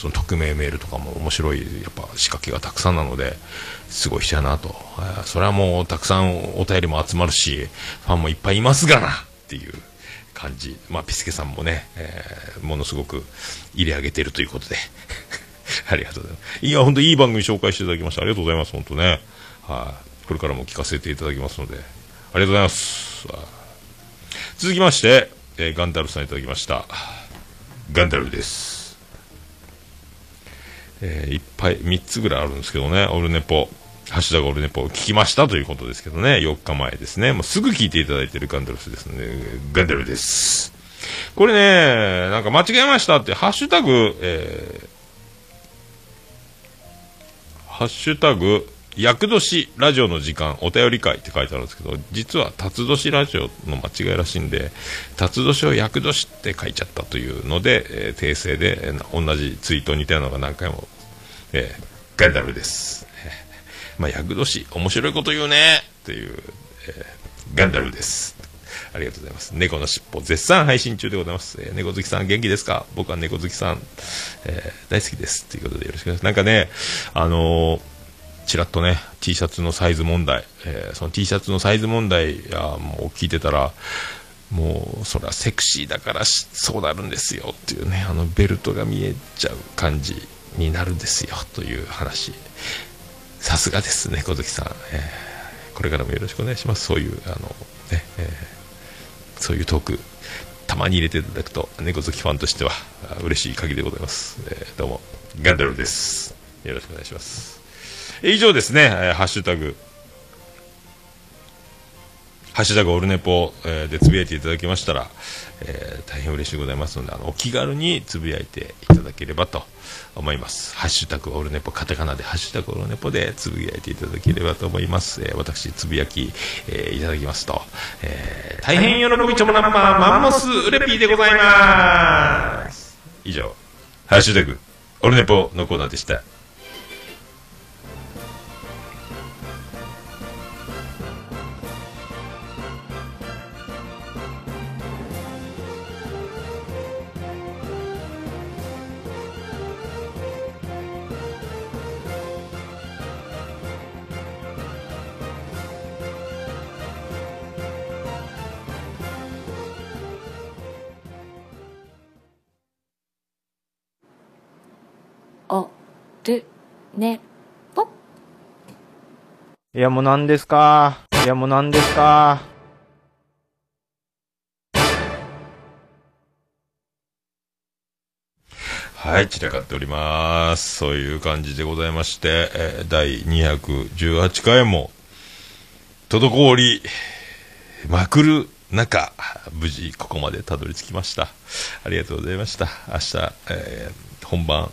その匿名メールとかも面白い、やっぱ仕掛けがたくさんなので、すごい人やなと。えーそれはもうたくさんお便りも集まるし、ファンもいっぱいいますがなっていう感じ。まあ、ピスケさんもね、えーものすごく入れ上げているということで。ありがとうございます。いや、本当いい番組紹介していただきました。ありがとうございます、本当ね。はい。これからも聞かせていただきますので、ありがとうございます。続きまして、えーガンダルさんいただきました。ガンダルです。えーいっぱい3つぐらいあるんですけどね、オルネポ、ハッシュタグオルネポを聞きましたということですけどね、4日前ですね、もうすぐ聞いていただいてるガンダルスですね、ガンダルです。これね、なんか間違えましたって、ハッシュタグ、えーハッシュタグ、厄年ラジオの時間、お便り会って書いてあるんですけど、実は、辰年ラジオの間違いらしいんで、辰年を厄年って書いちゃったというので、えー訂正で、えー同じツイートに似たようなのが何回も、えーガンダルです。えーまあ、厄年、面白いこと言うねっていう、えーガンダルです。ありがとうございます。猫のしっぽ、絶賛配信中でございます。えー猫好きさん元気ですか？僕は猫好きさん、えー大好きです。ということでよろしくお願いします。なんかね、あのーちらっとね、T シャツのサイズ問題、えーその T シャツのサイズ問題やもう聞いてたら、もう、それはセクシーだからしそうなるんですよっていうね、あのベルトが見えちゃう感じ。になるんですよという話。さすがですね小月さん、えーこれからもよろしくお願いします。そういうあのね、えーそういうトークたまに入れていただくと猫好きファンとしては嬉しい限りでございます、えーどうもガンダルです。よろしくお願いします。以上ですね、えーハッシュタグ。ハッシュタグオルネポ、えーでつぶやいていただきましたら、えー大変嬉しいございますのであのお気軽につぶやいていただければと思います。ハッシュタグオルネポカタカナでハッシュタグオルネポでつぶやいていただければと思います、えー私つぶやき、えーいただきますと、えー大変喜びちょもらんまマンモスウレピーでございます。以上ハッシュタグオルネポのコーナーでした。ねぽいやもう何ですか？いやもう何ですか？はい、散らかっております。そういう感じでございまして、えー第218回も、滞りまくる中、無事ここまでたどり着きました。ありがとうございました。明日、えー本番、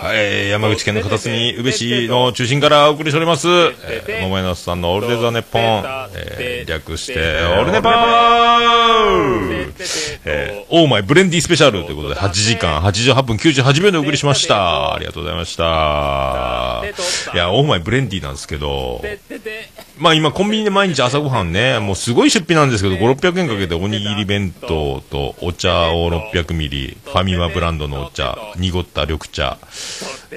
はい、山口県の片隅、宇部市の中心からお送りしております、えー、桃屋のさんのオールデザネッポン、えー略して、オールネポー。えー、オーマイブレンディスペシャルということで、8時間88分98秒でお送りしました。ありがとうございました。いや、オーマイブレンディなんですけど、まあ今コンビニで毎日朝ごはんね、もうすごい出費なんですけど、5、600円かけておにぎり弁当とお茶を600ミリ、ファミマブランドのお茶、濁った緑茶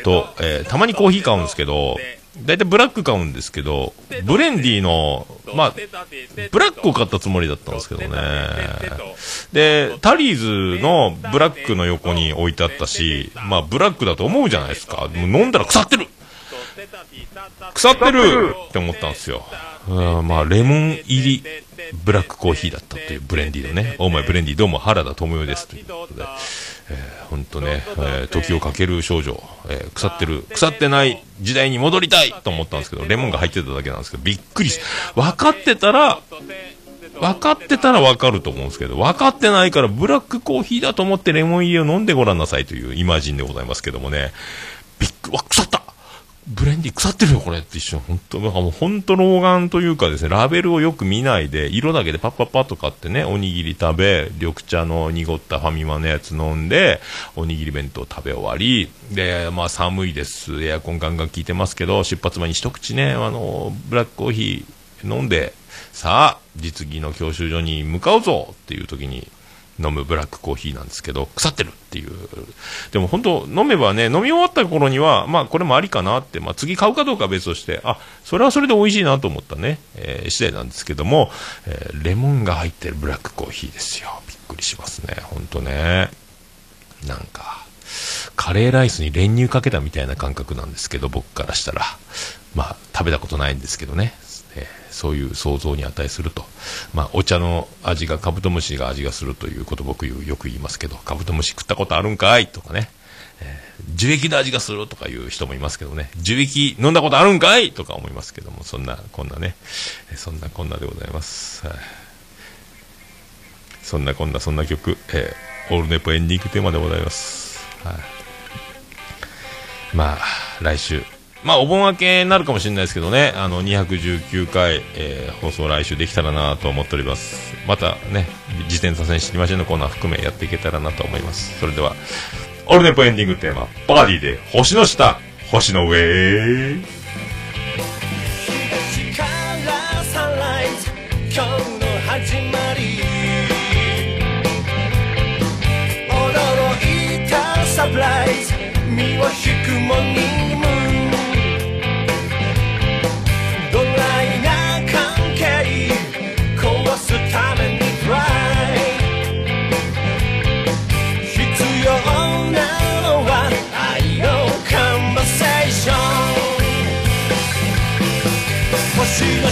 と、えーたまにコーヒー買うんですけど、だいたいブラック買うんですけど、ブレンディの、まあ、ブラックを買ったつもりだったんですけどね。で、タリーズのブラックの横に置いてあったし、まあブラックだと思うじゃないですか。もう飲んだら腐ってる腐ってるって思ったんですよ。うんまあ、レモン入りブラックコーヒーだったというブレンディのね、オーマイブレンディどうも原田智代ですということで、えー、ね、えー時をかける少女、えー腐ってる、腐ってない時代に戻りたいと思ったんですけど、レモンが入ってただけなんですけど、びっくりし、分かってたら、分かってたら分かると思うんですけど、分かってないからブラックコーヒーだと思ってレモン入りを飲んでごらんなさいというイマジンでございますけどもね、びっくり、わ、腐った。ブレンディ腐ってるよ、これって一瞬。本当なんかもう本当老眼というかですね、ラベルをよく見ないで、色だけでパッパッパッと買ってね、おにぎり食べ、緑茶の濁ったファミマのやつ飲んで、おにぎり弁当食べ終わり、で、まあ寒いです。エアコンガンガン効いてますけど、出発前に一口ね、あの、ブラックコーヒー飲んで、さあ、実技の教習所に向かうぞっていう時に、飲むブラックコーヒーなんですけど、腐ってるっていう。でも本当、飲めばね、飲み終わった頃には、まあこれもありかなって、まあ次買うかどうかは別として、あ、それはそれで美味しいなと思ったね、えー次第なんですけども、えーレモンが入ってるブラックコーヒーですよ。びっくりしますね、本当ね。なんか、カレーライスに練乳かけたみたいな感覚なんですけど、僕からしたら。まあ、食べたことないんですけどね。そういう想像に値すると。まあ、お茶の味がカブトムシが味がするということ僕よく言いますけど、カブトムシ食ったことあるんかいとかね。えー樹液の味がするとかいう人もいますけどね。樹液飲んだことあるんかいとか思いますけども、そんな、こんなね。そんなこんなでございます。はいそんなこんなそんな曲、えーオールネポエンディングテーマでございます。はい。まあ、来週。まあ、お盆明けになるかもしれないですけどね、あの、219回、えー、放送来週できたらなと思っております。またね、自転車戦知りましのコーナー含めやっていけたらなと思います。それでは、オルネポエンディングテーマ、バーディーで、星の下、星の上。今日の始まり。驚いたサプライズ、身を引くもにも。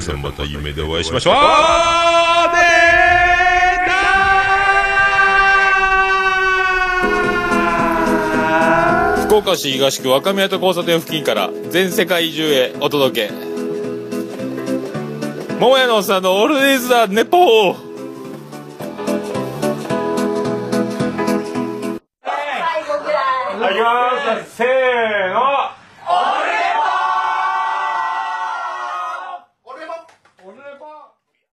皆さんまた夢でお会いしましょう。福岡市東区若宮と交差点付近から全世界中へお届け。桃屋のおっさんのオールディーズ・ザ・ネポー